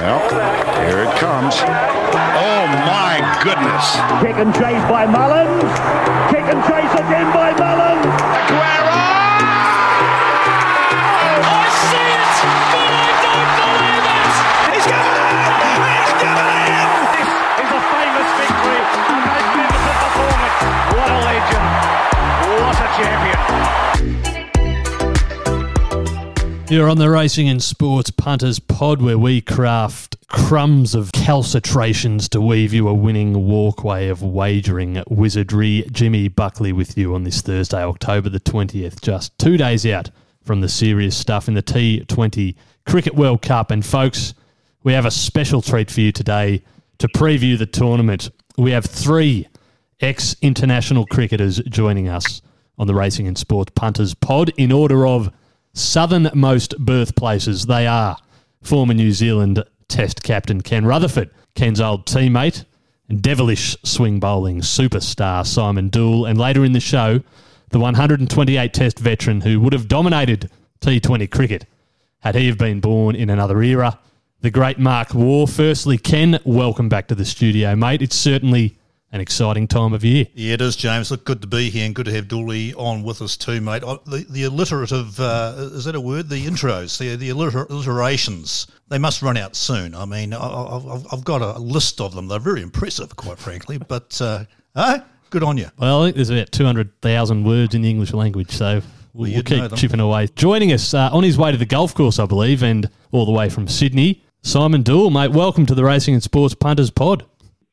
Well, here it comes. Oh my goodness. Kick and chase by Mullins. Kick and chase again by Mullins. Aguero! Oh, I see it, but I don't believe it. He's given it! He's given it! This is a famous victory. A magnificent performance. What a legend. What a champion. You're on the Racing and Sports Punters pod where we craft crumbs of calcitrations to weave you a winning walkway of wagering wizardry. Jimmy Buckley with you on this Thursday, October the 20th, just two days out from the serious stuff in the T20 Cricket World Cup. And folks, we have a special treat for you today to preview the tournament. We have three ex international cricketers joining us on the Racing and Sports Punters pod in order of southernmost birthplaces. They are former New Zealand Test captain Ken Rutherford, Ken's old teammate, and devilish swing bowling superstar Simon Doull, and later in the show, the 128 Test veteran who would have dominated T20 cricket had he have been born in another era, the great Mark Waugh. Firstly, Ken, welcome back to the studio, mate. It's certainly an exciting time of year. Yeah, it is, James. Look, good to be here and good to have Dooley on with us too, mate. The, the alliterative, uh, is that a word? The intros, the, the alliter- alliterations, they must run out soon. I mean, I, I've got a list of them. They're very impressive, quite frankly. But, uh, eh, good on you. Well, I think there's about 200,000 words in the English language, so we'll, we'll keep chipping away. Joining us uh, on his way to the golf course, I believe, and all the way from Sydney, Simon Doull, mate. Welcome to the Racing and Sports Punters pod.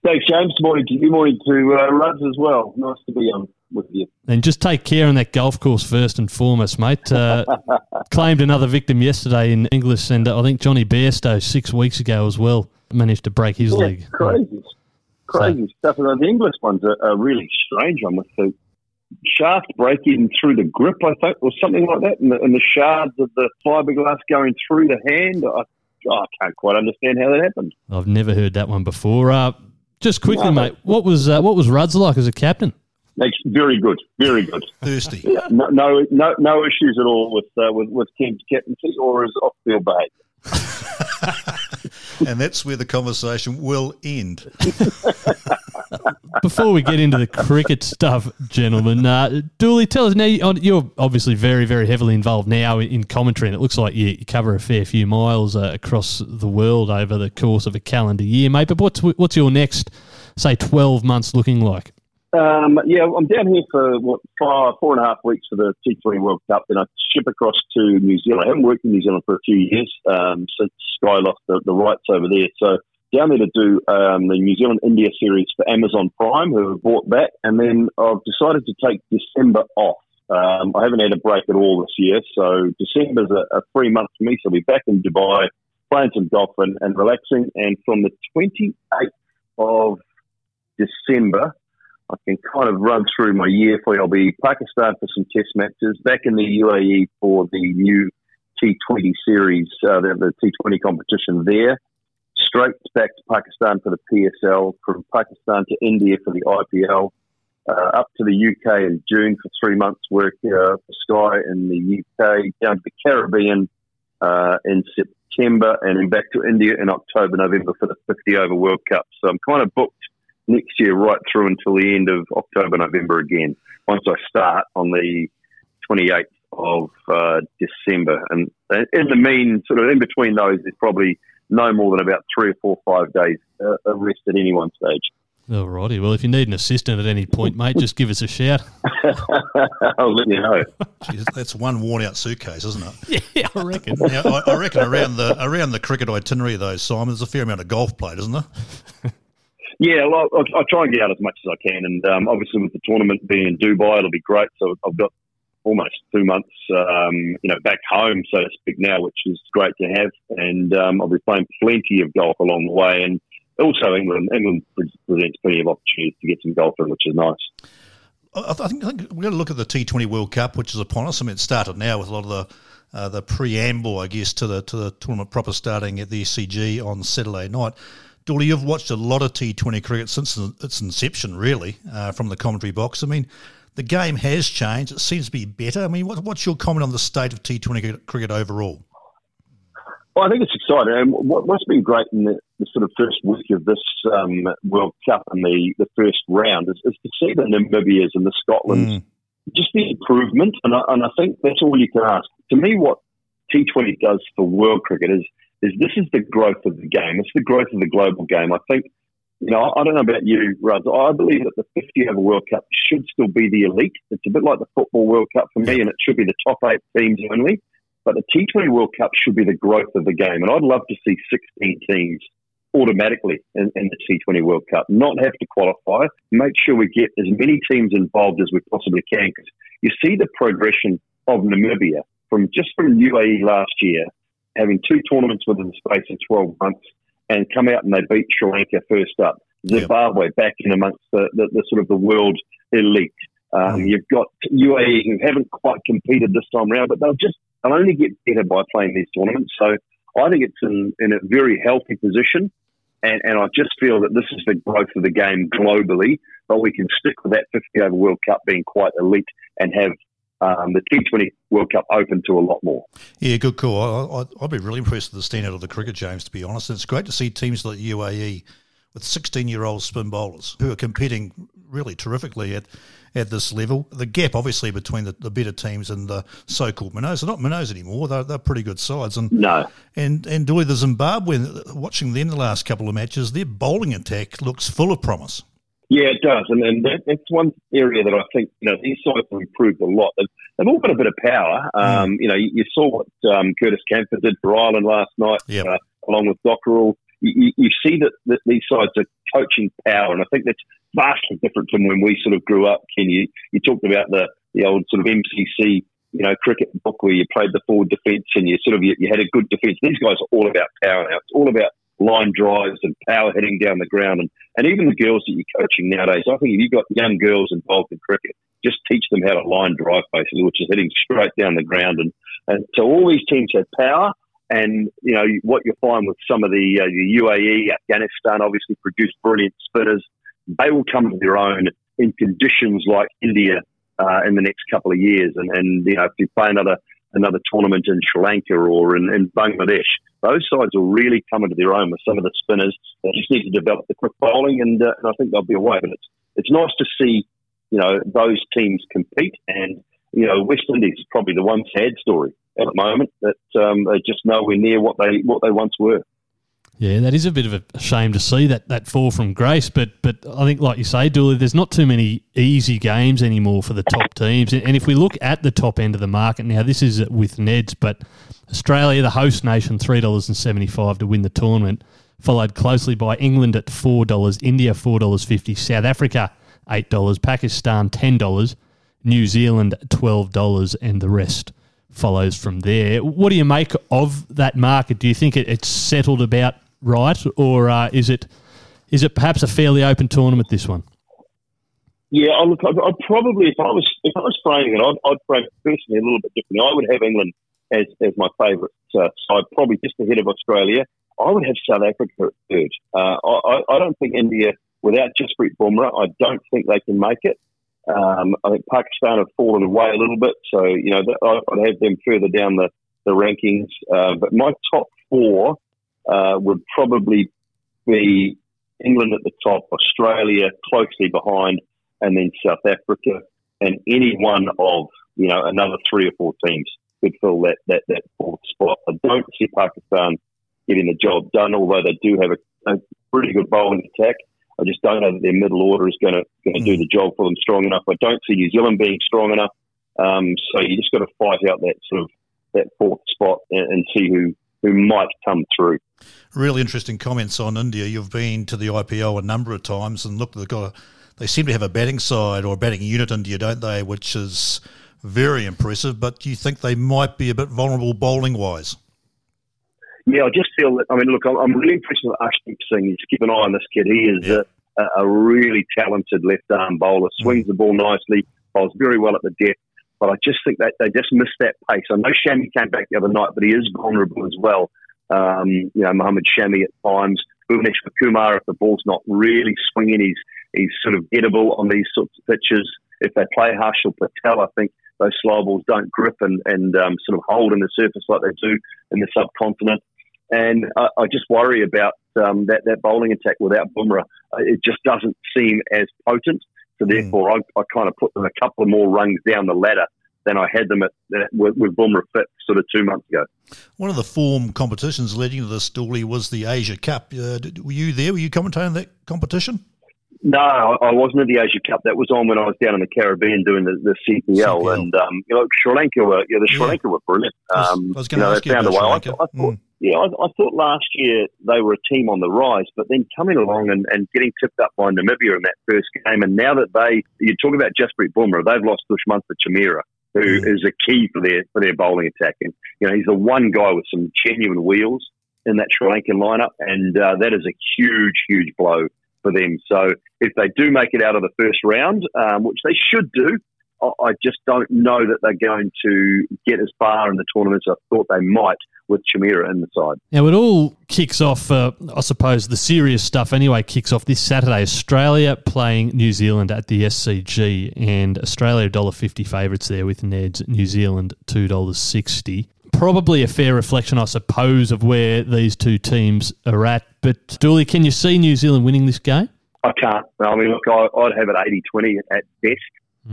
Thanks, James. Morning to you. Morning to uh, as well. Nice to be on with you. And just take care on that golf course first and foremost, mate. Uh, claimed another victim yesterday in Inglis, and I think Jonny Bairstow six weeks ago as well managed to break his Yeah, leg. crazy, crazy stuff. And the Inglis one's a, a really strange one with the shaft breaking through the grip, I think, or something like that, and the, and the shards of the fiberglass going through the hand. I, I can't quite understand how that happened. I've never heard that one before. Uh, just quickly, No. mate, what was uh, what was Rudd's like as a captain? That's very good, very good. Thirsty. No, no, no, no issues at all with uh, with, with Ken's captaincy or his off-field behaviour. and that's where the conversation will end. Before we get into the cricket stuff, gentlemen, uh, Dooley, tell us now. you- You're obviously very, very heavily involved now in commentary, and it looks like you, cover a fair few miles uh, across the world over the course of a calendar year, mate. But what's what's your next, say, twelve months looking like? Um, yeah, I'm down here for what four and a half weeks for the T20 World Cup. Then I ship across to New Zealand. I haven't worked in New Zealand for a few years um, since Sky lost the, the rights over there. So down there to do um, the New Zealand India series for Amazon Prime, who have bought that, and then I've decided to take December off. Um, I haven't had a break at all this year, so December's a, a free month for me. So I'll be back in Dubai, playing some golf and, and relaxing. And from the 28th of December, I can kind of run through my year for you. I'll be Pakistan for some test matches, back in the UAE for the new T20 series, uh, the, the T20 competition there. Straight back to Pakistan for the PSL, from Pakistan to India for the IPL, uh, up to the UK in June for three months work uh, for Sky in the UK, down to the Caribbean uh, in September, and then back to India in October, November for the 50 over World Cup. So I'm kind of booked next year right through until the end of October, November again. Once I start on the 28th of uh, December, and in the mean, sort of in between those, there's probably no more than about three or four, five days uh, of rest at any one stage. Alrighty. Well, if you need an assistant at any point, mate, just give us a shout. I'll let you know. Jeez, that's one worn out suitcase, isn't it? yeah, I reckon. Now, I, I reckon around the around the cricket itinerary, though, Simon, there's a fair amount of golf played, isn't there? Yeah, well, I, I try and get out as much as I can, and um, obviously with the tournament being in Dubai, it'll be great. So I've got almost two months, um, you know, back home, so to speak, now, which is great to have. And um, I'll be playing plenty of golf along the way, and also England. England presents plenty of opportunities to get some golf in, which is nice. I, think, I think we're going to look at the T20 World Cup, which is upon us. I mean, it started now with a lot of the uh, the preamble, I guess, to the to the tournament proper starting at the SCG on Saturday night. Dooley, you've watched a lot of T20 cricket since its inception, really, uh, from the commentary box. I mean, the game has changed. It seems to be better. I mean, what, what's your comment on the state of T20 cricket overall? Well, I think it's exciting. And what, what's been great in the, the, sort of first week of this um, World Cup and the, the first round is, is to see the Namibias and the Scotlands, mm. just the improvement. And I, and I think that's all you can ask. To me, what T20 does for world cricket is, is this is the growth of the game. It's the growth of the global game. I think, you know, I don't know about you, Rudd. I believe that the 50 over World Cup should still be the elite. It's a bit like the Football World Cup for me, and it should be the top eight teams only. But the T20 World Cup should be the growth of the game. And I'd love to see 16 teams automatically in, in, the T20 World Cup, not have to qualify. Make sure we get as many teams involved as we possibly can. Because you see the progression of Namibia from just from UAE last year, having two tournaments within the space of 12 months, and come out and they beat Sri Lanka first up. Zimbabwe yep. back in amongst the, the, the, sort of the world elite. Um, mm. You've got UAE who haven't quite competed this time around, but they'll just they'll only get better by playing these tournaments. So I think it's in, in a very healthy position. And, and I just feel that this is the growth of the game globally, but we can stick with that 50 over World Cup being quite elite and have um, the T20 World Cup open to a lot more. Yeah, good call. I, would be really impressed with the standout of the cricket, James, to be honest. It's great to see teams like UAE with 16 year old spin bowlers who are competing really terrifically at, at this level. The gap, obviously, between the, the better teams and the so called minnows, they're not minnows anymore. They're, they're pretty good sides. And no. And, and Dooley, the Zimbabwean, watching them the last couple of matches, their bowling attack looks full of promise. Yeah, it does, and, and that, that's one area that I think you know these sides have improved a lot. They've, they've all got a bit of power. Um, mm. You know, you, you, saw what um, Curtis Campher did for Ireland last night, yep. uh, along with Dockrell you, you see that, that, these sides are coaching power, and I think that's vastly different from when we sort of grew up. Ken, you, you talked about the, the old sort of MCC, you know, cricket book where you played the forward defence and you sort of you, you had a good defence. These guys are all about power now. It's all about line drives and power hitting down the ground, and, and even the girls that you're coaching nowadays. I think if you've got young girls involved in cricket, just teach them how to line drive basically, which is hitting straight down the ground. And, and so all these teams have power. And you know what you find with some of the, uh, the UAE, Afghanistan, obviously produce brilliant spinners. They will come to their own in conditions like India uh, in the next couple of years. And, and you know if you play another another tournament in Sri Lanka or in, in Bangladesh, those sides will really come into their own with some of the spinners. They just need to develop the quick bowling, and, uh, and I think they'll be away. But it's it's nice to see you know those teams compete, and you know West Indies is probably the one sad story at the moment that um, are just nowhere near what they what they once were. Yeah, that is a bit of a shame to see that, that fall from grace. But but I think, like you say, Dooley, there's not too many easy games anymore for the top teams. And if we look at the top end of the market now, this is with Neds, but Australia, the host nation, three dollars and seventy five to win the tournament, followed closely by England at four dollars, India four dollars fifty, South Africa eight dollars, Pakistan ten dollars, New Zealand twelve dollars, and the rest follows from there. What do you make of that market? Do you think it, it's settled about right, or uh, is it is it perhaps a fairly open tournament? This one. Yeah, I look, I'd, I'd probably if I was if I was framing it, I'd, I'd frame it personally a little bit differently. I would have England as as my favourite uh, side, probably just ahead of Australia. I would have South Africa at third. Uh, I, I don't think India, without Jasprit Bumrah, I don't think they can make it. Um, I think Pakistan have fallen away a little bit, so you know I'd have them further down the the rankings. Uh, but my top four uh, would probably be England at the top, Australia closely behind, and then South Africa, and any one of you know another three or four teams could fill that that, that fourth spot. I don't see Pakistan getting the job done, although they do have a, a pretty good bowling attack. I just don't know that their middle order is going to going to mm. do the job for them strong enough. I don't see New Zealand being strong enough. Um, so you just got to fight out that sort of that fourth spot and, and see who who might come through. Really interesting comments on India. You've been to the IPL a number of times, and look, they've got a, they seem to have a batting side or a batting unit in India, don't they? Which is very impressive. But do you think they might be a bit vulnerable bowling wise? Yeah, I just feel that. I mean, look, I'm really impressed with Arshdeep Singh. You just keep an eye on this kid. He is yeah. a, a, really talented left arm bowler. Swings the ball nicely. Bowls very well at the depth. But I just think that they just missed that pace. I know Shami came back the other night, but he is vulnerable as well. Um, you know, Mohammad Shami at times. Bhuvneshwar Kumar, if the ball's not really swinging, he's he's sort of gettable on these sorts of pitches. If they play Harshal Patel, I think those slow balls don't grip and, and um, sort of hold in the surface like they do in the subcontinent. And I, I just worry about um, that, that bowling attack without. Uh, It just doesn't seem as potent. So therefore, I, I kind of put them a couple of more rungs down the ladder than I had them at, at with, with Bumrah fit sort of two months ago. One of the form competitions leading to this, story was the Asia Cup. Uh, did- were you there? Were you commentating that competition? No, I I wasn't at the Asia Cup. That was on when I was down in the Caribbean doing the, the CPL, CPL. and um, you know Sri Lanka were yeah, the Sri Yeah. Lanka were brilliant. I was- Um, I was you gonna know, ask you about. Sri Lanka. I thought, Mm. yeah, I, I thought last year they were a team on the rise, but then coming along and, and getting tipped up by Namibia in that first game, and now that they, you talk about Jasprit Bumrah, they've lost Dushmantha Chameera. who is Mm. a key for their for their bowling attack, and you know he's the one guy with some genuine wheels in that Sri Lankan lineup, and uh, that is a huge, huge blow for them. So if they do make it out of the first round, um, which they should do, I, just don't know that they're going to get as far in the tournament as I thought they might with Chameera in the side. Now, it all kicks off, uh, I suppose, the serious stuff anyway, kicks off this Saturday. Australia playing New Zealand at the SCG, and Australia $1.50 favourites there with Ned's New Zealand $2.60. Probably a fair reflection, I suppose, of where these two teams are at. But, Dooley, can you see New Zealand winning this game? I can't. I mean, look, I, I'd have it 80 20 at best.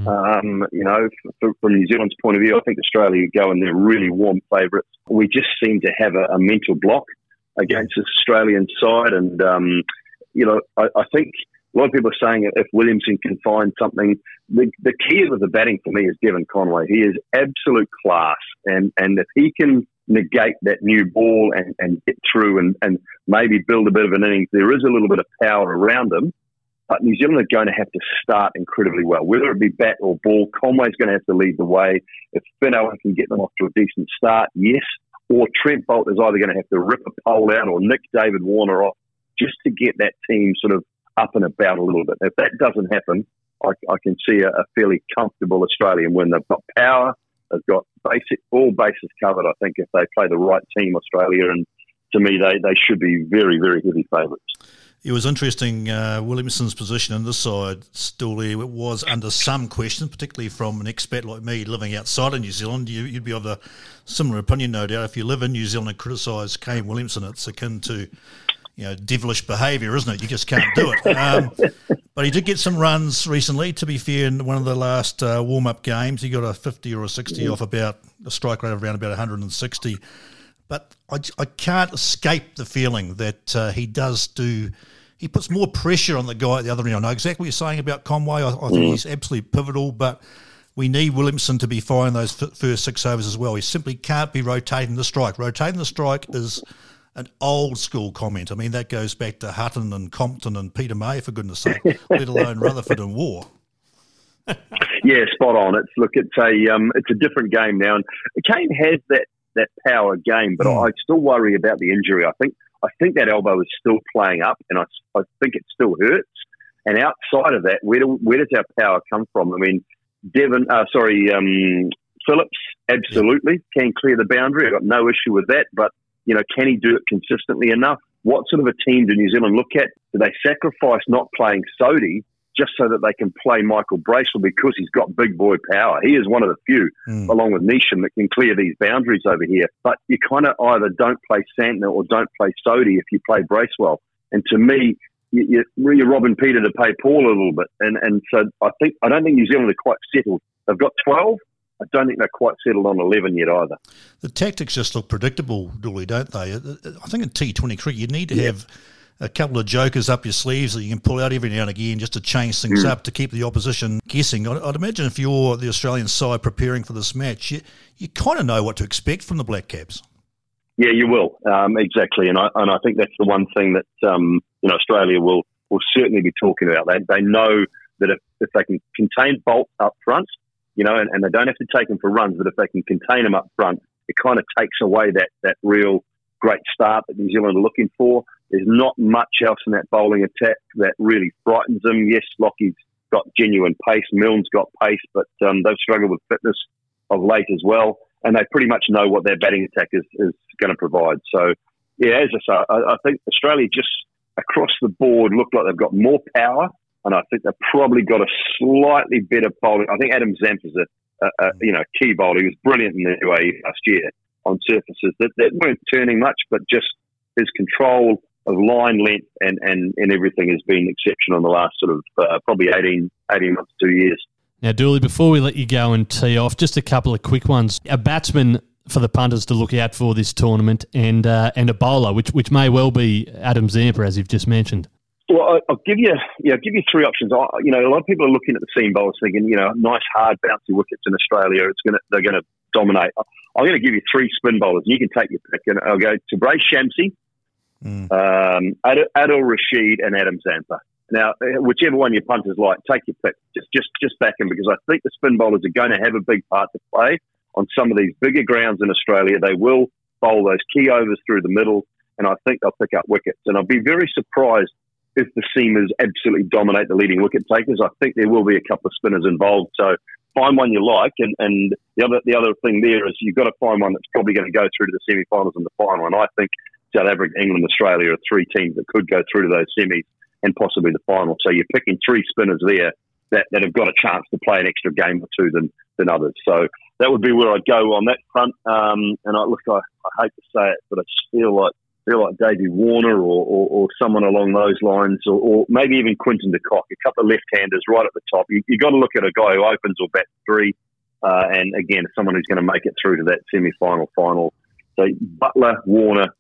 Um, you know, from New Zealand's point of view, I think Australia go and they're really warm favourites. We just seem to have a, a mental block against this Australian side. And, um, you know, I, I think a lot of people are saying if Williamson can find something, the, the key of the batting for me is Devon Conway. He is absolute class. And, and if he can negate that new ball and, and get through and, and maybe build a bit of an innings, there is a little bit of power around him. But New Zealand are going to have to start incredibly well. Whether it be bat or ball, Conway's going to have to lead the way. If Finn Allen can get them off to a decent start, yes. Or Trent Boult is either going to have to rip a pole out or nick David Warner off just to get that team sort of up and about a little bit. If that doesn't happen, I, I can see a, a fairly comfortable Australian win. They've got power, they've got basic all bases covered. I think if they play the right team, Australia, and to me, they, they should be very, very heavy favourites. It was interesting. Uh, Williamson's position in this side, Dooley, it was under some question, particularly from an expat like me living outside of New Zealand. You, you'd be of a similar opinion, no doubt. If you live in New Zealand and criticise Kane Williamson, it's akin to you know devilish behaviour, isn't it? You just can't do it. Um, but he did get some runs recently. To be fair, in one of the last uh, warm up games, he got a fifty or a sixty off about a strike rate of around about one hundred and sixty. But I, I can't escape the feeling that uh, he does do. He puts more pressure on the guy at the other end. I know exactly what you're saying about Conway. I, I think he's absolutely pivotal, but we need Williamson to be firing those f- first six overs as well. He simply can't be rotating the strike. Rotating the strike is an old school comment. I mean, that goes back to Hutton and Compton and Peter May, for goodness sake, let alone Rutherford and Waugh. Yeah, spot on. It's look, it's a um, it's a different game now, and Kane has that that power game, but I still worry about the injury. I think I think that elbow is still playing up, and I, I think it still hurts. And outside of that, where do, where does our power come from? I mean, Devon, uh, sorry, um, Phillips, absolutely can clear the boundary. I've got no issue with that, but you know, can he do it consistently enough? What sort of a team do New Zealand look at? Do they sacrifice not playing Sodhi just so that they can play Michael Bracewell because he's got big boy power? He is one of the few, hmm. along with Neesham, that can clear these boundaries over here. But you kind of either don't play Santner or don't play Sodhi if you play Bracewell. And to me, you, you're robbing Peter to pay Paul a little bit. And and so I think I don't think New Zealand are quite settled. They've got 12. I don't think they're quite settled on 11 yet either. The tactics just look predictable, Dooley, don't they? I think in T20 cricket, you need to have a couple of jokers up your sleeves that you can pull out every now and again just to change things up to keep the opposition guessing. I'd, I'd imagine if you're the Australian side preparing for this match, you, you kind of know what to expect from the Black Caps. Yeah, you will um, exactly, and I and I think that's the one thing that um, you know Australia will will certainly be talking about. They they know that if, if they can contain Boult up front, you know, and, and they don't have to take them for runs, but if they can contain them up front, it kind of takes away that that real great start that New Zealand are looking for. There's not much else in that bowling attack that really frightens them. Yes, Lockie's got genuine pace, Milne's got pace, but um, they've struggled with fitness of late as well and they pretty much know what their batting attack is, is going to provide. So, yeah, as I say, I, I think Australia just across the board look like they've got more power, and I think they've probably got a slightly better bowling. I think Adam Zamp is a, a, a you know key bowler. He was brilliant in the UAE last year on surfaces that, that weren't turning much, but just his control of line length and, and, and everything has been exceptional in the last sort of uh, probably 18, 18 months, two years. Now, Dooley, before we let you go and tee off, just a couple of quick ones. A batsman for the punters to look out for this tournament, and uh, and a bowler, which which may well be Adam Zampa, as you've just mentioned. Well, I'll give you, yeah, I'll give you three options. I, you know, a lot of people are looking at the seam bowlers thinking, you know, nice hard bouncy wickets in Australia. It's gonna, they're going to dominate. I'm going to give you three spin bowlers. You can take your pick, and I'll go Tabraiz Shamsi, mm. um, Adil Rashid, and Adam Zampa. Now, whichever one your punters like, take your pick. Just, just, just back him because I think the spin bowlers are going to have a big part to play on some of these bigger grounds in Australia. They will bowl those key overs through the middle, and I think they'll pick up wickets. And I'll be very surprised if the seamers absolutely dominate the leading wicket takers. I think there will be a couple of spinners involved. So find one you like, and, and the other the other thing there is you've got to find one that's probably going to go through to the semi-finals and the final. And I think South Africa, England, Australia are three teams that could go through to those semis and possibly the final. So you're picking three spinners there that, that have got a chance to play an extra game or two than, than others. So that would be where I'd go on that front. Um, and I look, I, I hate to say it, but I just feel like feel like Davey Warner or, or, or, someone along those lines, or, or, maybe even Quinton de Kock, a couple of left-handers right at the top. You, have got to look at a guy who opens or bats three, uh, and again, someone who's going to make it through to that semi-final final. So Buttler, Warner,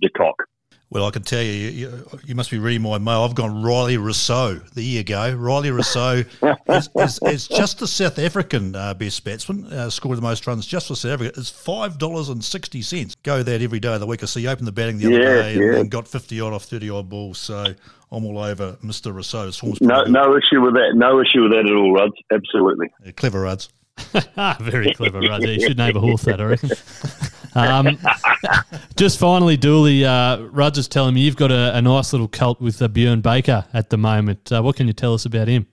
de Kock. Well, I can tell you, you, you, must be reading my mail. I've gone Rilee Rossouw. There you go. Rilee Rossouw is, is, is, just the South African uh, best batsman, uh, scored the most runs just for South Africa. It's $5.60. Go that every day of the week. I see you opened the batting the other yeah, day and, yeah. and, got 50 odd off 30 odd balls. So I'm all over Mr. Rossouw. No, no issue with that. No issue with that at all, Ruds. Absolutely. Yeah, clever, Ruds. Very clever, Ruds. You should name a horse that, I reckon. Um, just finally, Dooley, uh, is telling me you've got a, a nice little cult with uh, Bjorn Baker at the moment. Uh, what can you tell us about him?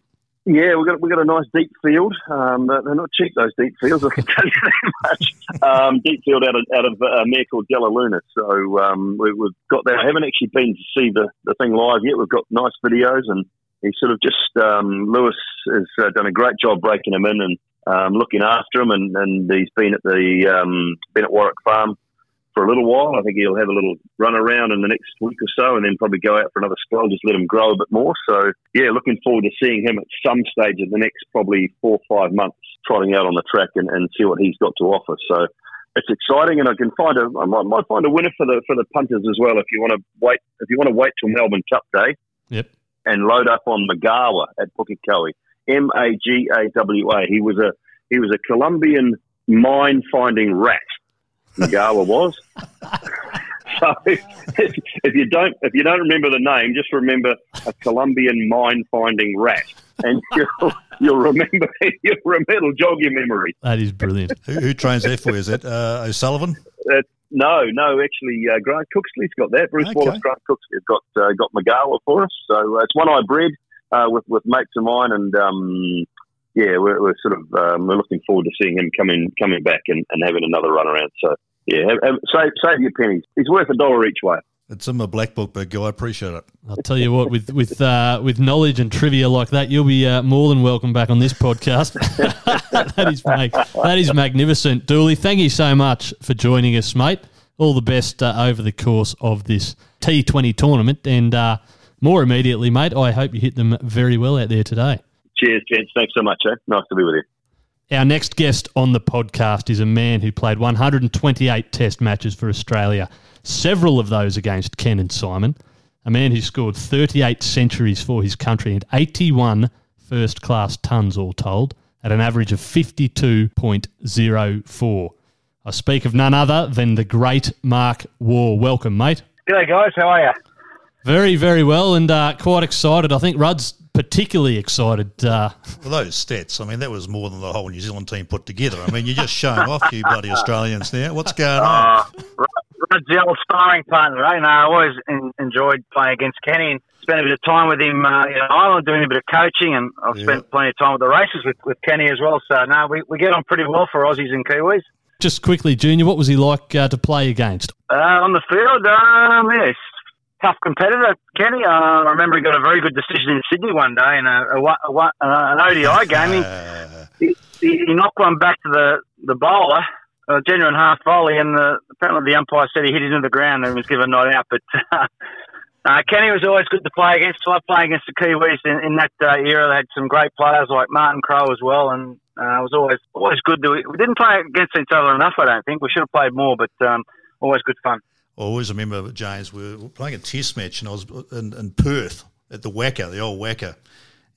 Yeah, we've got we got a nice deep field. Um, they're not cheap those deep fields. I can tell you that much. Um, deep field out of out of uh, a mare called Della Luna. So um, we, have got that. I haven't actually been to see the, the thing live yet. We've got nice videos, and he sort of just um, Lewis has uh, done a great job breaking him in and um, looking after him, and, and he's been at the um, been at Warwick Farm for a little while. I think he'll have a little run around in the next week or so, and then probably go out for another spell. Just let him grow a bit more. So yeah, looking forward to seeing him at some stage in the next probably four or five months, trotting out on the track and, and see what he's got to offer. So it's exciting, and I can find a I might, might find a winner for the for the punters as well. If you want to wait, if you want to wait till Melbourne Cup Day, yep, and load up on Magawa at Pukekohe. M A G A W A. He was a he was a Colombian mine finding rat. Magawa was. so if, if, you don't if you don't remember the name, just remember a Colombian mine finding rat, and you'll, you'll remember you'll remember it'll jog your memory. That is brilliant. who, who, trains that for you? Is that uh, O'Sullivan? Uh, no, no, actually, uh, Grant Cooksley's got that. Bruce okay. Wallace, Grant Cooksley's got uh, got Magawa for us. So uh, it's one I bred uh, with with mates of mine, and um, yeah, we're, we're, sort of um, we're looking forward to seeing him coming coming back and, and having another run around. So yeah, have, have, save save your pennies. He's worth a dollar each way. It's in my black book, but I appreciate it. I'll tell you what, with with uh, with knowledge and trivia like that, you'll be uh, more than welcome back on this podcast. that is mag- that is magnificent, Dooley. Thank you so much for joining us, mate. All the best uh, over the course of this T20 tournament, and uh, more immediately, mate, I hope you hit them very well out there today. Cheers, gents. Thanks so much. Eh? Nice to be with you. Our next guest on the podcast is a man who played 128 test matches for Australia, several of those against Ken and Simon. A man who scored 38 centuries for his country and 81 first class tons all told at an average of 52.04. I speak of none other than the great Mark Waugh. Welcome, mate. G'day, guys. How are you? Very, very well, and uh, quite excited. I think Rudd's particularly excited. Uh, well, those stats, I mean, that was more than the whole New Zealand team put together. I mean, you're just showing off, you bloody Australians now. What's going on? Uh, Rudd's the old sparring partner, eh? No, I always in, enjoyed playing against Kenny and spent a bit of time with him uh, in Ireland doing a bit of coaching, and I've yeah. spent plenty of time with the races with, with Kenny as well. So, no, we, we get on pretty well for Aussies and Kiwis. Just quickly, Junior, what was he like uh, to play against? Uh, on the field, um, yes, tough competitor, Kenny. Uh, I remember he got a very good decision in Sydney one day in a, a, a, an ODI game. He, he, he, knocked one back to the, the bowler a genuine half volley, and the, apparently the umpire said he hit it into the ground and was given not out. But uh, uh, Kenny was always good to play against. I loved playing against the Kiwis in, in that uh, era. They had some great players like Martin Crowe as well, and uh, it was always always good. To, we didn't play against each other enough, I don't think. We should have played more, but um, always good fun. I always remember, James, we were playing a test match and I was in, in Perth at the WACA, the old WACA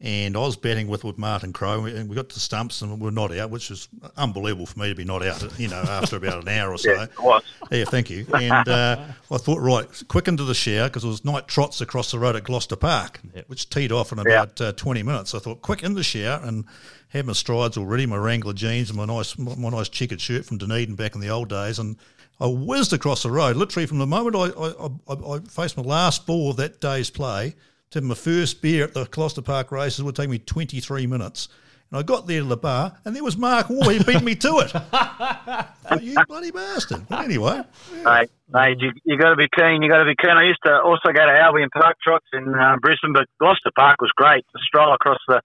and I was betting with, with Martin Crowe, and we got to stumps and we are not out, which was unbelievable for me to be not out, you know, after about an hour or so. yeah, was. yeah, thank you. And uh, I thought, right, quick into the shower because it was night trots across the road at Gloucester Park, yep. which teed off in about uh, 20 minutes. I thought, quick in the shower and had my strides already, my Wrangler jeans and my nice, my nice checkered shirt from Dunedin back in the old days, and I whizzed across the road. Literally, from the moment I, I, I, I faced my last ball of that day's play to have my first beer at the Gloucester Park races would take me 23 minutes. And I got there to the bar, and there was Mark Waugh. He beat me to it. thought, you bloody bastard. But anyway. Mate, mate you, you got to be keen. you got to be keen. I used to also go to Albion Park Trots in uh, Brisbane, but Gloucester Park was great. To stroll across the,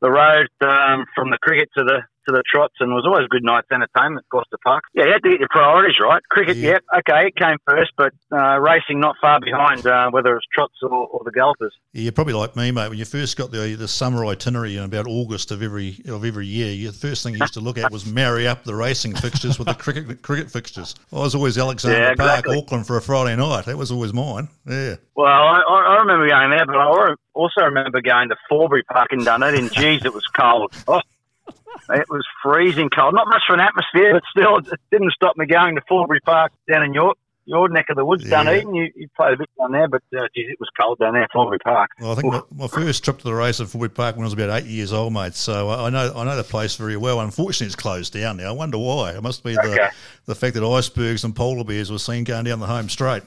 the road um, from the cricket to the to the trots, and it was always a good night's entertainment, Gloucester Park. Yeah, you had to get your priorities right. Cricket, yeah. yep, okay, it came first, but uh, racing not far behind, uh, whether it's trots or, or, the gallopers. Yeah, you're probably like me, mate. When you first got the the summer itinerary in about August of every of every year, you, the first thing you used to look at was marry up the racing fixtures with the cricket cricket fixtures. I was always Alexandra yeah, exactly. Park, Auckland for a Friday night. That was always mine. Yeah. Well, I, I remember going there, but I also remember going to Forbury Park in Dunedin. Geez, it was cold. Oh. It was freezing cold. Not much for an atmosphere, but still, it didn't stop me going to Forbury Park down in York your neck of the woods, yeah. Dunedin. You, you played a bit down there, but uh, geez, it was cold down there, Forbury Park. Well, I think my, my, first trip to the race at Forbury Park when I was about eight years old, mate. So I know I know the place very well. Unfortunately, it's closed down now. I wonder why. It must be okay. the the fact that icebergs and polar bears were seen going down the home straight.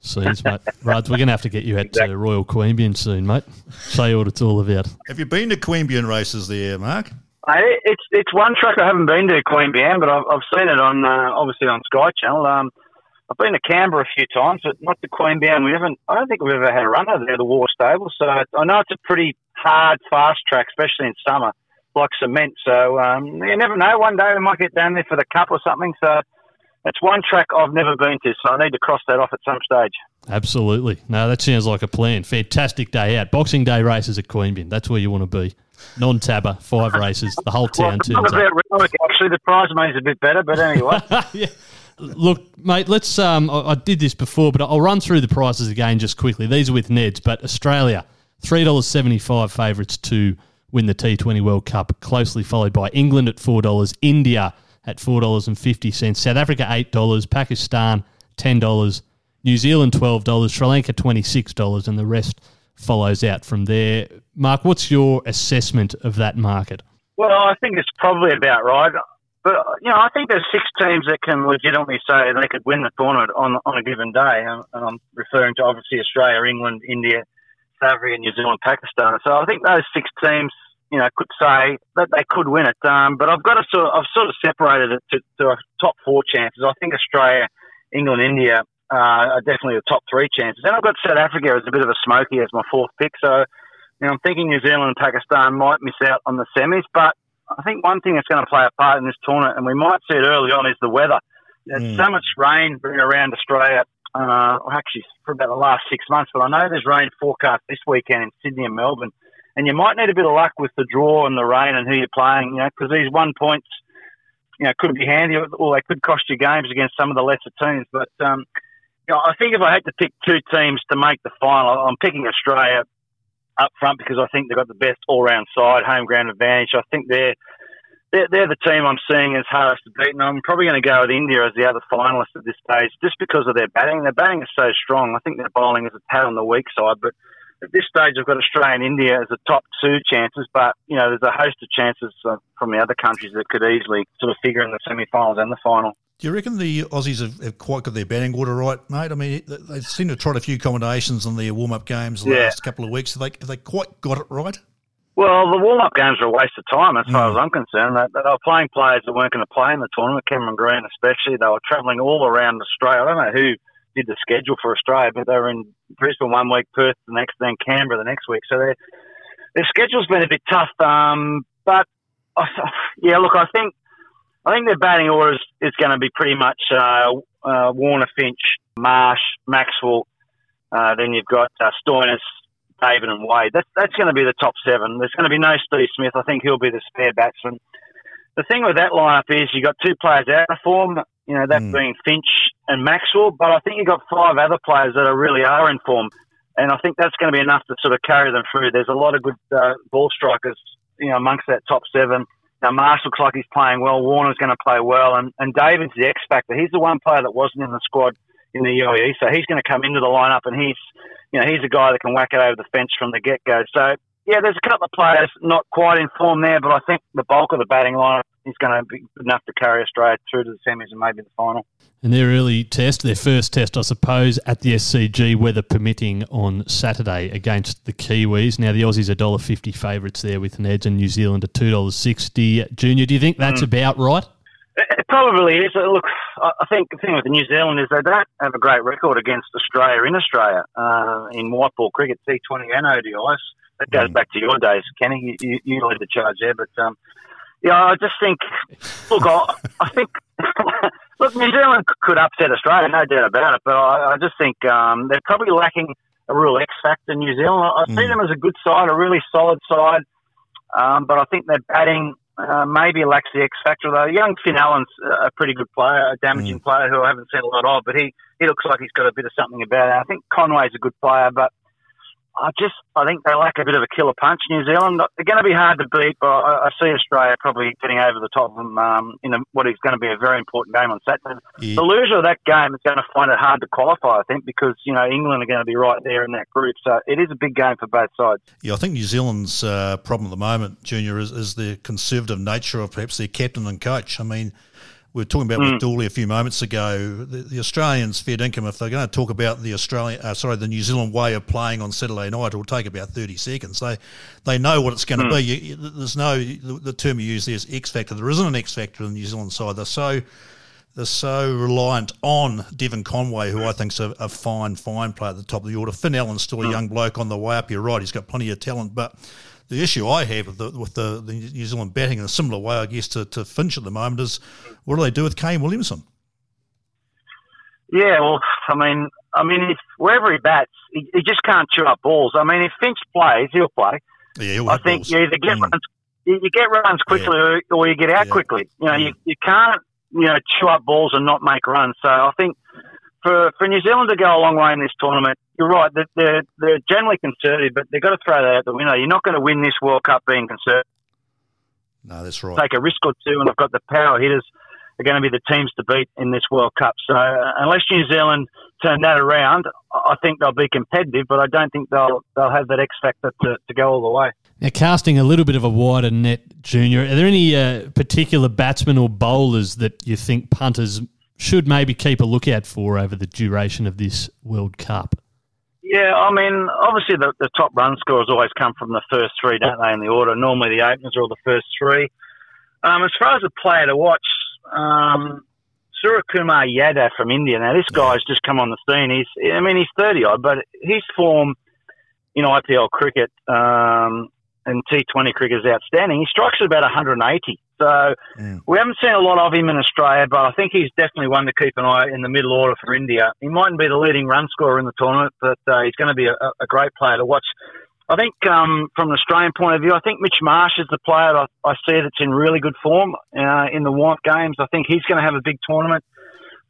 Seems, mate. Ruds, we're going to have to get you out exactly. to Royal Queanbeyan soon, mate. Show you what it's all about. Have you been to Queanbeyan races there, Mark? It's it's one track I haven't been to Queen Queanbeyan, but I've, I've seen it on uh, obviously on Sky Channel. Um, I've been to Canberra a few times, but not to Queanbeyan. We haven't. I don't think we've ever had a runner there, the Waugh Stable. So I know it's a pretty hard, fast track, especially in summer, like cement. So um, you never know. One day we might get down there for the cup or something. So it's one track I've never been to, so I need to cross that off at some stage. Absolutely. No, that sounds like a plan. Fantastic day out. Boxing Day races at Queen Queanbeyan. That's where you want to be. Non-tabber, five races, the whole town well, turns up. Actually, the prize money's a bit better, but anyway. yeah. Look, mate, let's. Um, I, I, did this before, but I'll run through the prices again just quickly. These are with Neds, but Australia, $3.75 favourites to win the T20 World Cup, closely followed by England at $4, India at $4.50, South Africa $8, Pakistan $10, New Zealand $12, Sri Lanka $26, and the rest follows out from there. Mark, what's your assessment of that market? Well, I think it's probably about right. But, you know, I think there's six teams that can legitimately say they could win the tournament on, on a given day. And I'm referring to obviously Australia, England, India, South Africa, New Zealand, Pakistan. So I think those six teams you know, could say that they could win it. Um, but I've got to sort of, I've sort of separated it to, to top four chances. I think Australia, England, India uh, are definitely the top three chances. And I've got South Africa as a bit of a smoky as my fourth pick. So, you know, I'm thinking New Zealand and Pakistan might miss out on the semis. But I think one thing that's going to play a part in this tournament, and we might see it early on, is the weather. There's mm. so much rain around Australia. Uh, actually, for about the last six months, but I know there's rain forecast this weekend in Sydney and Melbourne and you might need a bit of luck with the draw and the rain and who you're playing, you know, because these one points, you know, could be handy or they could cost you games against some of the lesser teams. But, um, I think if I had to pick two teams to make the final, I'm picking Australia up front because I think they've got the best all round side, home ground advantage. I think they're, they're, they're the team I'm seeing as hardest to beat, and I'm probably going to go with India as the other finalist at this stage, just because of their batting. Their batting is so strong. I think their bowling is a tad on the weak side, but at this stage, I've got Australia and India as the top two chances, but you know there's a host of chances uh, from the other countries that could easily sort of figure in the semi-finals and the final. Do you reckon the Aussies have, have, quite got their batting order right, mate? I mean, they seem to have tried a few combinations in their warm-up games the yeah. last couple of weeks. Have they, have they quite got it right? Well, the warm-up games are a waste of time as far mm. as I'm concerned. They, they were playing players that weren't going to play in the tournament, Cameron Green especially. They were travelling all around Australia. I don't know who did the schedule for Australia, but they were in Brisbane one week, Perth the next, then Canberra the next week. So their their schedule's been a bit tough. Um, but yeah, look, I think I think their batting order is, is going to be pretty much uh, uh, Warner, Finch, Marsh, Maxwell. Uh, then you've got uh, Stoinis, David, and Wade. That's that's going to be the top seven. There's going to be no Steve Smith. I think he'll be the spare batsman. The thing with that lineup is you've got two players out of form. You know that mm. being Finch and Maxwell, but I think you've got five other players that are really are in form, and I think that's going to be enough to sort of carry them through. There's a lot of good uh, ball strikers, you know, amongst that top seven. Now, Marsh looks like he's playing well. Warner's going to play well. And, and David's the X factor. He's the one player that wasn't in the squad in the UAE. So he's going to come into the lineup and he's, you know, he's a guy that can whack it over the fence from the get go. So, yeah, there's a couple of players not quite in form there, but I think the bulk of the batting lineup is going to be good enough to carry Australia through to the semis and maybe the final. And their early test, their first test, I suppose, at the SCG, weather permitting, on Saturday against the Kiwis. Now, the Aussies are $1.50 favourites there with an edge, and New Zealand are $2.60. Junior, do you think that's mm. about right? It probably is. Look, I think the thing with New Zealand is they don't have a great record against Australia in Australia uh, in white ball cricket, T20 and ODIs. That goes mm. back to your days, Kenny. You, you lead the charge there, but um, yeah, I just think. Look, I, I think. look, New Zealand could upset Australia, no doubt about it. But I, I just think um, they're probably lacking a real X factor. New Zealand. I, I see mm. them as a good side, a really solid side. Um, but I think their batting uh, maybe lacks the X factor. Though young Finn Allen's a pretty good player, a damaging mm. player who I haven't seen a lot of, but he he looks like he's got a bit of something about it. I think Conway's a good player, but I just I think they lack a bit of a killer punch. New Zealand they're going to be hard to beat, but I, I see Australia probably getting over the top of them um, in a, what is going to be a very important game on Saturday. Yeah. The loser of that game is going to find it hard to qualify, I think, because you know England are going to be right there in that group. So it is a big game for both sides. Yeah, I think New Zealand's uh, problem at the moment, Junior, is, is the conservative nature of perhaps their captain and coach. I mean we were talking about mm. with Dooley a few moments ago. The, the, Australians fair income. If they're going to talk about the Australian, uh, sorry, the New Zealand way of playing on Saturday night, it will take about thirty seconds. They they know what it's going mm. to be. You, there's no the, the, term you use there is X factor. There isn't an X factor in the New Zealand side. They're so they're so reliant on Devon Conway, who I think's a, a fine fine player at the top of the order. Finn Allen's still a mm. young bloke on the way up. You're right. He's got plenty of talent, but the issue I have with the, with the, the New Zealand batting in a similar way, I guess, to, to Finch at the moment is what do they do with Kane Williamson? Yeah, well, I mean, I mean, if wherever he bats, he, he just can't chew up balls. I mean, if Finch plays, he'll play. Yeah, he'll I think balls. you either get mm. runs, you, get runs quickly, yeah. or, or, you get out yeah. quickly. You know, mm. you, you can't you know chew up balls and not make runs. So I think for for New Zealand to go a long way in this tournament, you're right. They're, they're, they're generally conservative, but they've got to throw that out the window. You're not going to win this World Cup being conservative. No, that's right. Take a risk or two, and I've got the power hitters are going to be the teams to beat in this World Cup. So uh, unless New Zealand turn that around, I think they'll be competitive, but I don't think they'll they'll have that X factor to, to go all the way. Now, casting a little bit of a wider net, Junior, are there any uh, particular batsmen or bowlers that you think punters should maybe keep a lookout for over the duration of this World Cup? Yeah, I mean, obviously the, the top run scorers always come from the first three, don't they, in the order? Normally the openers are the first three. Um, as far as a player to watch, um, Suryakumar Yadav from India. Now, this guy's just come on the scene. He's, I mean, he's 30 odd, but his form in IPL cricket um, and T20 cricket is outstanding. He strikes at about 180. So mm. we haven't seen a lot of him in Australia, but I think he's definitely one to keep an eye in the middle order for India. He mightn't be the leading run scorer in the tournament, but uh, he's going to be a, a, great player to watch. I think um, from an Australian point of view, I think Mitch Marsh is the player I, I see that's in really good form uh, in the Want games. I think he's going to have a big tournament.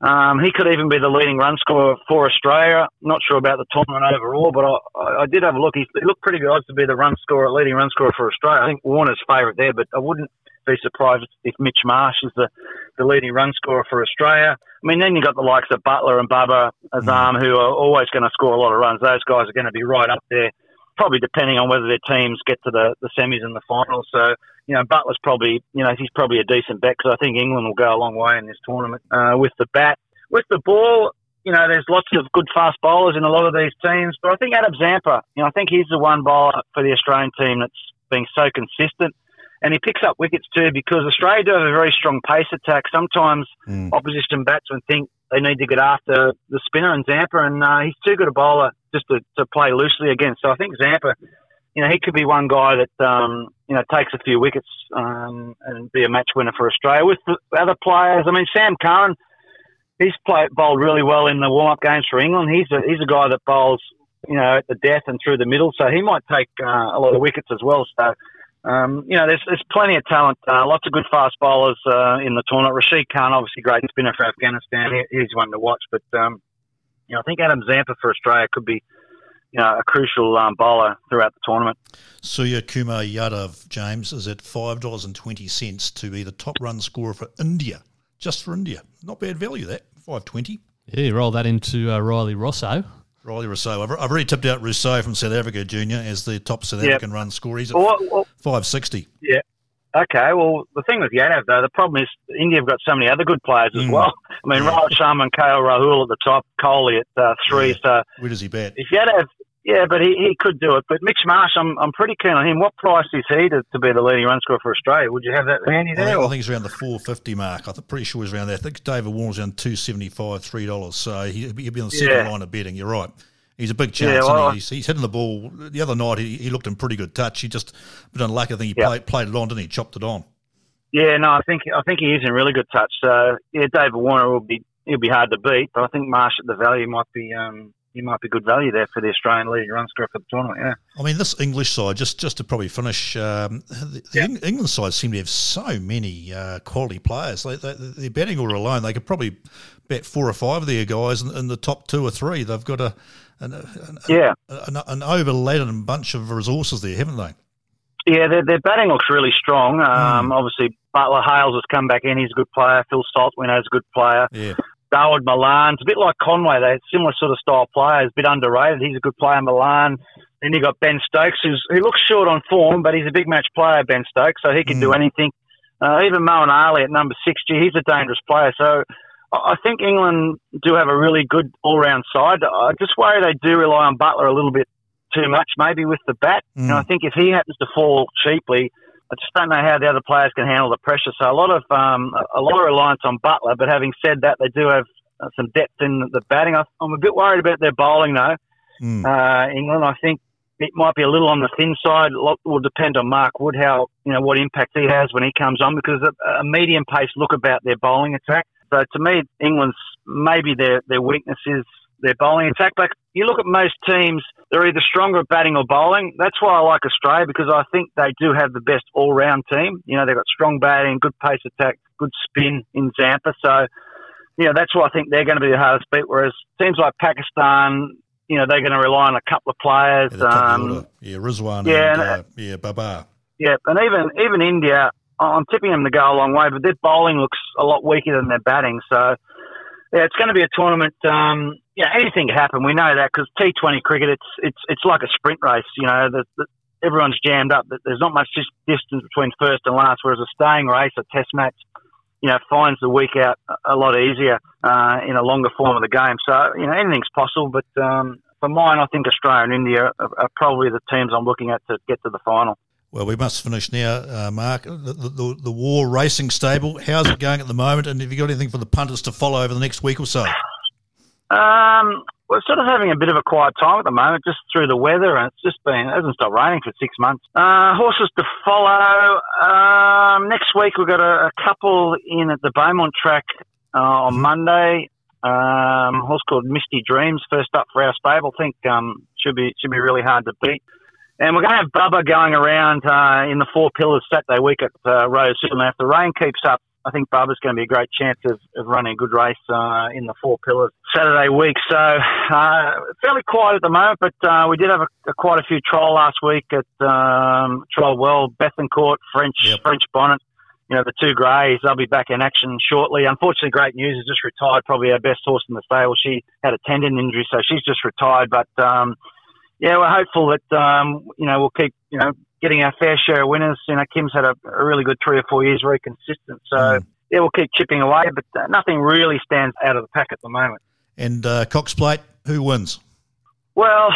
Um, he could even be the leading run scorer for Australia. Not sure about the tournament overall, but I, I did have a look. He, looked pretty good odds to be the run scorer, leading run scorer for Australia. I think Warner's favourite there, but I wouldn't be surprised if Mitch Marsh is the, the leading run scorer for Australia. I mean, then you've got the likes of Buttler and Babar Azam, mm. who are always going to score a lot of runs. Those guys are going to be right up there, probably depending on whether their teams get to the, the semis and the finals. So, you know, Buttler's probably, you know, he's probably a decent bet because I think England will go a long way in this tournament uh, with the bat. With the ball, you know, there's lots of good fast bowlers in a lot of these teams, but I think Adam Zampa, you know, I think he's the one bowler for the Australian team that's been so consistent and he picks up wickets too because Australia do have a very strong pace attack. Sometimes mm. opposition batsmen think they need to get after the spinner and Zampa, and uh, he's too good a bowler just to, to play loosely against. So I think Zampa you know, he could be one guy that um, you know takes a few wickets um, and be a match winner for Australia. With the other players, I mean, Sam Curran, he's played bowled really well in the warm up games for England. He's a he's a guy that bowls you know at the death and through the middle, so he might take uh, a lot of wickets as well. So. Um, you know, there's there's plenty of talent, uh, lots of good fast bowlers uh, in the tournament. Rashid Khan, obviously great spinner for Afghanistan. He, he's one to watch, but um, you know, I think Adam Zampa for Australia could be you know, a crucial um, bowler throughout the tournament. Suryakumar Yadav, James, is at $5.20 to be the top run scorer for India, just for India. Not bad value, that, 520 Yeah, roll that into uh, Rilee Rossouw. Rilee Rossouw. I've, I've already tipped out Rossouw from South Africa Junior as the top South Yep. African run scorer. He's at Well, well, 560. yeah. Okay, well, the thing with Yadav, though, the problem is India have got so many other good players as Mm. well. I mean, Rahul Sharma and KL Rahul at the top, Kohli at uh, three. So Where does he bat? if Yadav, yeah, but he, he could do it. But Mitch Marsh, I'm, I'm pretty keen on him. What price is he to, to be the leading run scorer for Australia? Would you have that handy I there? think, I think he's around the 450 mark. I'm pretty sure he's around there. I think David Warner's around 275 $3. So he- he'll be on the second Yeah. line of betting. You're right. He's a big chance. Yeah, isn't he? he's, he's hitting the ball. The other night, he, he looked in pretty good touch. He just, been unlucky. I think he Yeah. played, played it on, didn't he? Chopped it on. Yeah, no, I think I think he is in really good touch. So yeah, David Warner will be he'll be hard to beat, but I think Marsh at the value might be um he might be good value there for the Australian leading run scorer for the tournament. Yeah. I mean, this English side, just just to probably finish, um, the, the Eng- England side seem to have so many uh, quality players. They, they, their batting order alone, they could probably bet four or five of their guys in, in the top two or three. They've got a an, an, Yeah. an, an overladen bunch of resources there, haven't they? Yeah, their, their batting looks really strong. Um, Obviously, Buttler Hales has come back in. He's a good player. Phil Saltwinner's a good player. Yeah. Dawid Malan's a bit like Conway. They're similar sort of style players, a bit underrated. He's a good player, Milan. Then you got Ben Stokes, who's, who looks short on form, but he's a big match player, Ben Stokes, so he can do anything. Uh, even Moeen Ali at number 60, he's a dangerous player. So I think England do have a really good all-round side. I just worry they do rely on Buttler a little bit too much, maybe with the bat. Mm. And I think if he happens to fall cheaply, I just don't know how the other players can handle the pressure. So a lot of um, a lot of reliance on Buttler. But having said that, they do have uh, some depth in the batting. I- I'm a bit worried about their bowling though. Mm. Uh, England, I think it might be a little on the thin side. A lot will depend on Mark Wood, how you know what impact he has when he comes on, because a, a medium pace look about their bowling attack. So to me, England's maybe their their weakness is their bowling attack. But you look at most teams, they're either stronger at batting or bowling. That's why I like Australia because I think they do have the best all round team. You know, they've got strong batting, good pace attack, good spin in Zampa. So, you know, that's why I think they're going to be the hardest beat. Whereas teams like Pakistan, you know, they're going to rely on a couple of players. Yeah, the top of the um, yeah Rizwan yeah, and and, uh, yeah, Babar. yeah, and even even India, I'm tipping them to go a long way, but their bowling looks a lot weaker than their batting. So, yeah, it's going to be a tournament. Um, yeah, anything can happen. We know that because T20 cricket, it's it's it's like a sprint race. You know, the, the, everyone's jammed up. There's not much distance between first and last. Whereas a staying race, a Test match, you know, finds the week out a- lot easier uh, in a longer form of the game. So, you know, anything's possible. But um, for mine, I think Australia and India are, are probably the teams I'm looking at to get to the final. Well, we must finish now, uh, Mark. The, the, the, Waugh Racing Stable, how's it going at the moment? And have you got anything for the punters to follow over the next week or so? Um, we're sort of having a bit of a quiet time at the moment, just through the weather, and it's just been it hasn't stopped raining for six months. Uh, horses to follow. Um, next week we've got a, a couple in at the Beaumont track uh, on Monday. Um, horse called Misty Dreams, first up for our stable. I think um, should be should be really hard to beat. And we're going to have Bubba going around uh, in the Four Pillars Saturday week at uh, Rosehill. Now, if the rain keeps up, I think Bubba's going to be a great chance of, of running a good race uh, in the Four Pillars Saturday week. So uh, fairly quiet at the moment, but uh, we did have a, a, quite a few trial last week at um, Trial Well, Bethencourt, French Yep. French Bonnet. You know, the two greys, they'll be back in action shortly. Unfortunately, great news is just retired, probably our best horse in the stable. She had a tendon injury, so she's just retired. But um, yeah, we're hopeful that um, you know we'll keep you know getting our fair share of winners. You know, Kim's had a, a really good three or four years, very consistent. So Mm. yeah, we'll keep chipping away, but uh, nothing really stands out of the pack at the moment. And uh, Cox Plate, who wins? Well,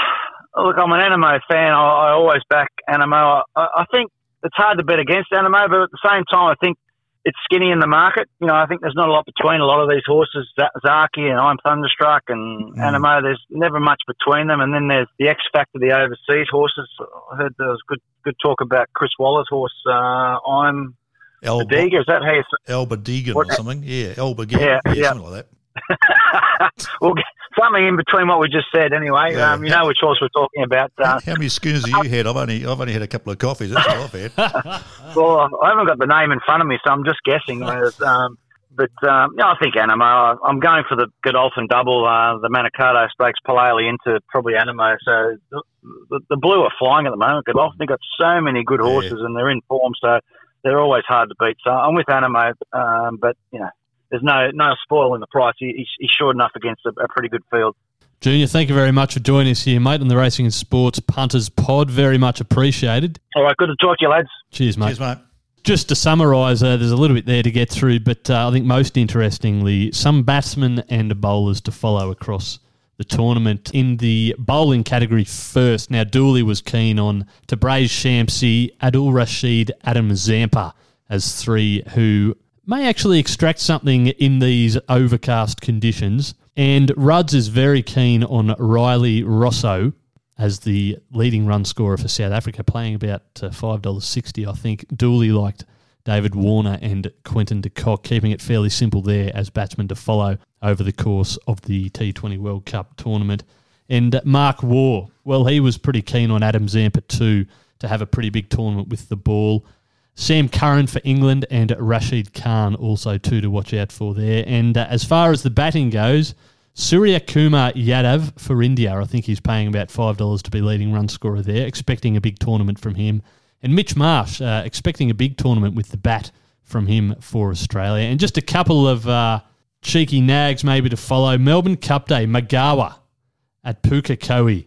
look, I'm an Anamoe fan. I, I always back Anamoe. I, I think it's hard to bet against Anamoe, but at the same time, I think it's skinny in the market. You know, I think there's not a lot between a lot of these horses. Zaaki and I'm Thunderstruck and mm. Anamoe. There's never much between them. And then there's the X Factor, the overseas horses. I heard there was good good talk about Chris Waller's horse. Uh, I'm Elba, Badiga, is that how you say Elba Deegan or something? Yeah, Elba yeah, yeah, yeah, something like that. well, something in between what we just said, anyway. Yeah. Um, you know which horse we're talking about. Uh, how many schooners have you had? I've only I've only had a couple of coffees. That's all I've had. well, I haven't got the name in front of me, so I'm just guessing. Um, but um, yeah, I think Anamoe. I'm going for the Godolphin double, uh, the Manikato Stakes, Palali into probably Anamoe. So the, the, the, Blue are flying at the moment. Godolphin, they've got so many good horses yeah. and they're in form, so they're always hard to beat. So I'm with Anamoe, um, but you know there's no no spoil in the price. He, he's, he's short enough against a, a pretty good field. Junior, thank you very much for joining us here, mate, on the Racing and Sports Punters Pod. Very much appreciated. All right, good to talk to you, lads. Cheers, mate. Cheers, mate. Just to summarise, uh, there's a little bit there to get through, but uh, I think most interestingly, some batsmen and bowlers to follow across the tournament. In the bowling category first, now Dooley was keen on Tabraiz Shamsi, Adil Rashid, Adam Zampa as three who may actually extract something in these overcast conditions. And Ruds is very keen on Rilee Rossouw as the leading run scorer for South Africa, playing about uh, $5.60, I think. Dooley liked David Warner and Quinton de Kock, keeping it fairly simple there as batsmen to follow over the course of the T20 World Cup tournament. And Mark Waugh, well, he was pretty keen on Adam Zampa too to have a pretty big tournament with the ball. Sam Curran for England and Rashid Khan also two to watch out for there. And uh, as far as the batting goes, Suryakumar Yadav for India. I think he's paying about $5 to be leading run scorer there, expecting a big tournament from him. And Mitch Marsh, uh, expecting a big tournament with the bat from him for Australia. And just a couple of uh, cheeky nags maybe to follow. Melbourne Cup Day, Magawa at Pukekohe.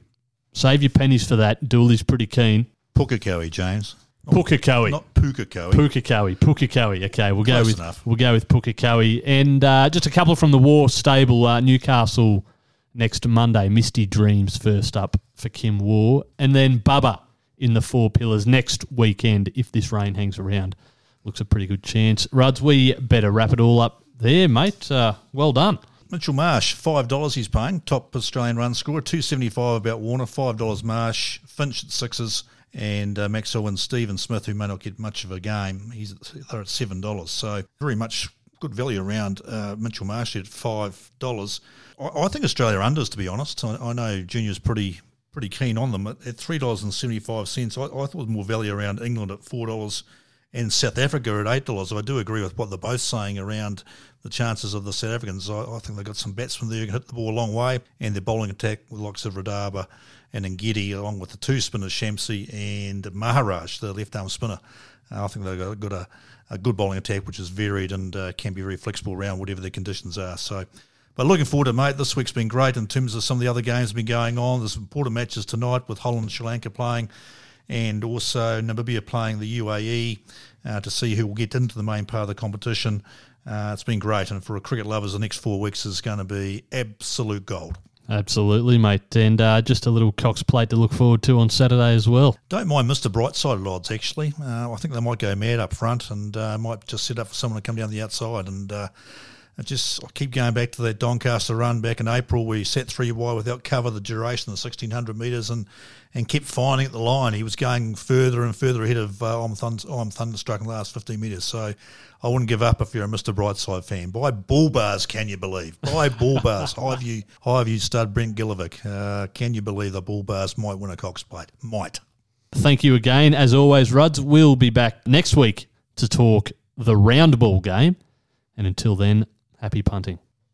Save your pennies for that. Dooley's pretty keen. Pukekohe, James. Pukekohe. Not Pukekohe. Pukekohe. Pukekohe. Okay, we'll Close go with enough. we'll go with Pukekohe. And uh, just a couple from the Waugh stable. Uh, Newcastle next Monday. Misty Dreams first up for Kim Waugh, and then Bubba in the Four Pillars next weekend if this rain hangs around. Looks a pretty good chance. Ruds, we better wrap it all up there, mate. Uh, well done. Mitchell Marsh, five dollars he's paying. Top Australian run scorer, two seventy five about Warner, five dollars Marsh, Finch at sixes and uh, Maxwell and Stephen Smith, who may not get much of a game, he's they're at seven dollars. So very much good value around uh, Mitchell Marsh at five dollars. I, I, think Australia unders, to be honest. I, I, know Junior's pretty pretty keen on them at, at three dollars and seventy five cents. I, I thought more value around England at four dollars and South Africa at eight dollars. I do agree with what they're both saying around the chances of the South Africans. I, I think they've got some batsmen there who can hit the ball a long way, and their bowling attack with likes of Rabada and Ngidi, along with the two spinners, Shamsi and Maharaj, the left arm spinner. Uh, I think they've got, got a, a, good bowling attack which is varied and uh, can be very flexible around whatever the conditions are. So, but looking forward to mate. This week's been great in terms of some of the other games been going on. There's important matches tonight with Holland and Sri Lanka playing, and also Namibia playing the UAE uh, to see who will get into the main part of the competition. Uh, it's been great, and for a cricket lovers, the next four weeks is going to be absolute gold. Absolutely, mate. And uh, just a little Cox plate to look forward to on Saturday as well. Don't mind Mr. Brightside odds, actually. Uh, I think they might go mad up front and uh, might just set up for someone to come down the outside. And I just I keep going back to that Doncaster run back in April where he set three wide without cover the duration of the 1600 metres and, and kept finding at the line. He was going further and further ahead of uh, I'm, Thund- I'm Thunderstruck in the last 15 metres. So I wouldn't give up if you're a Mr. Brightside fan. Buy bull bars, can you believe? Buy bull bars. Highview, Highview stud Brent Gillivick. Uh, can you believe the bull bars might win a Cox Plate? Might. Thank you again. As always, Ruds, we'll be back next week to talk the round ball game. And until then, happy punting.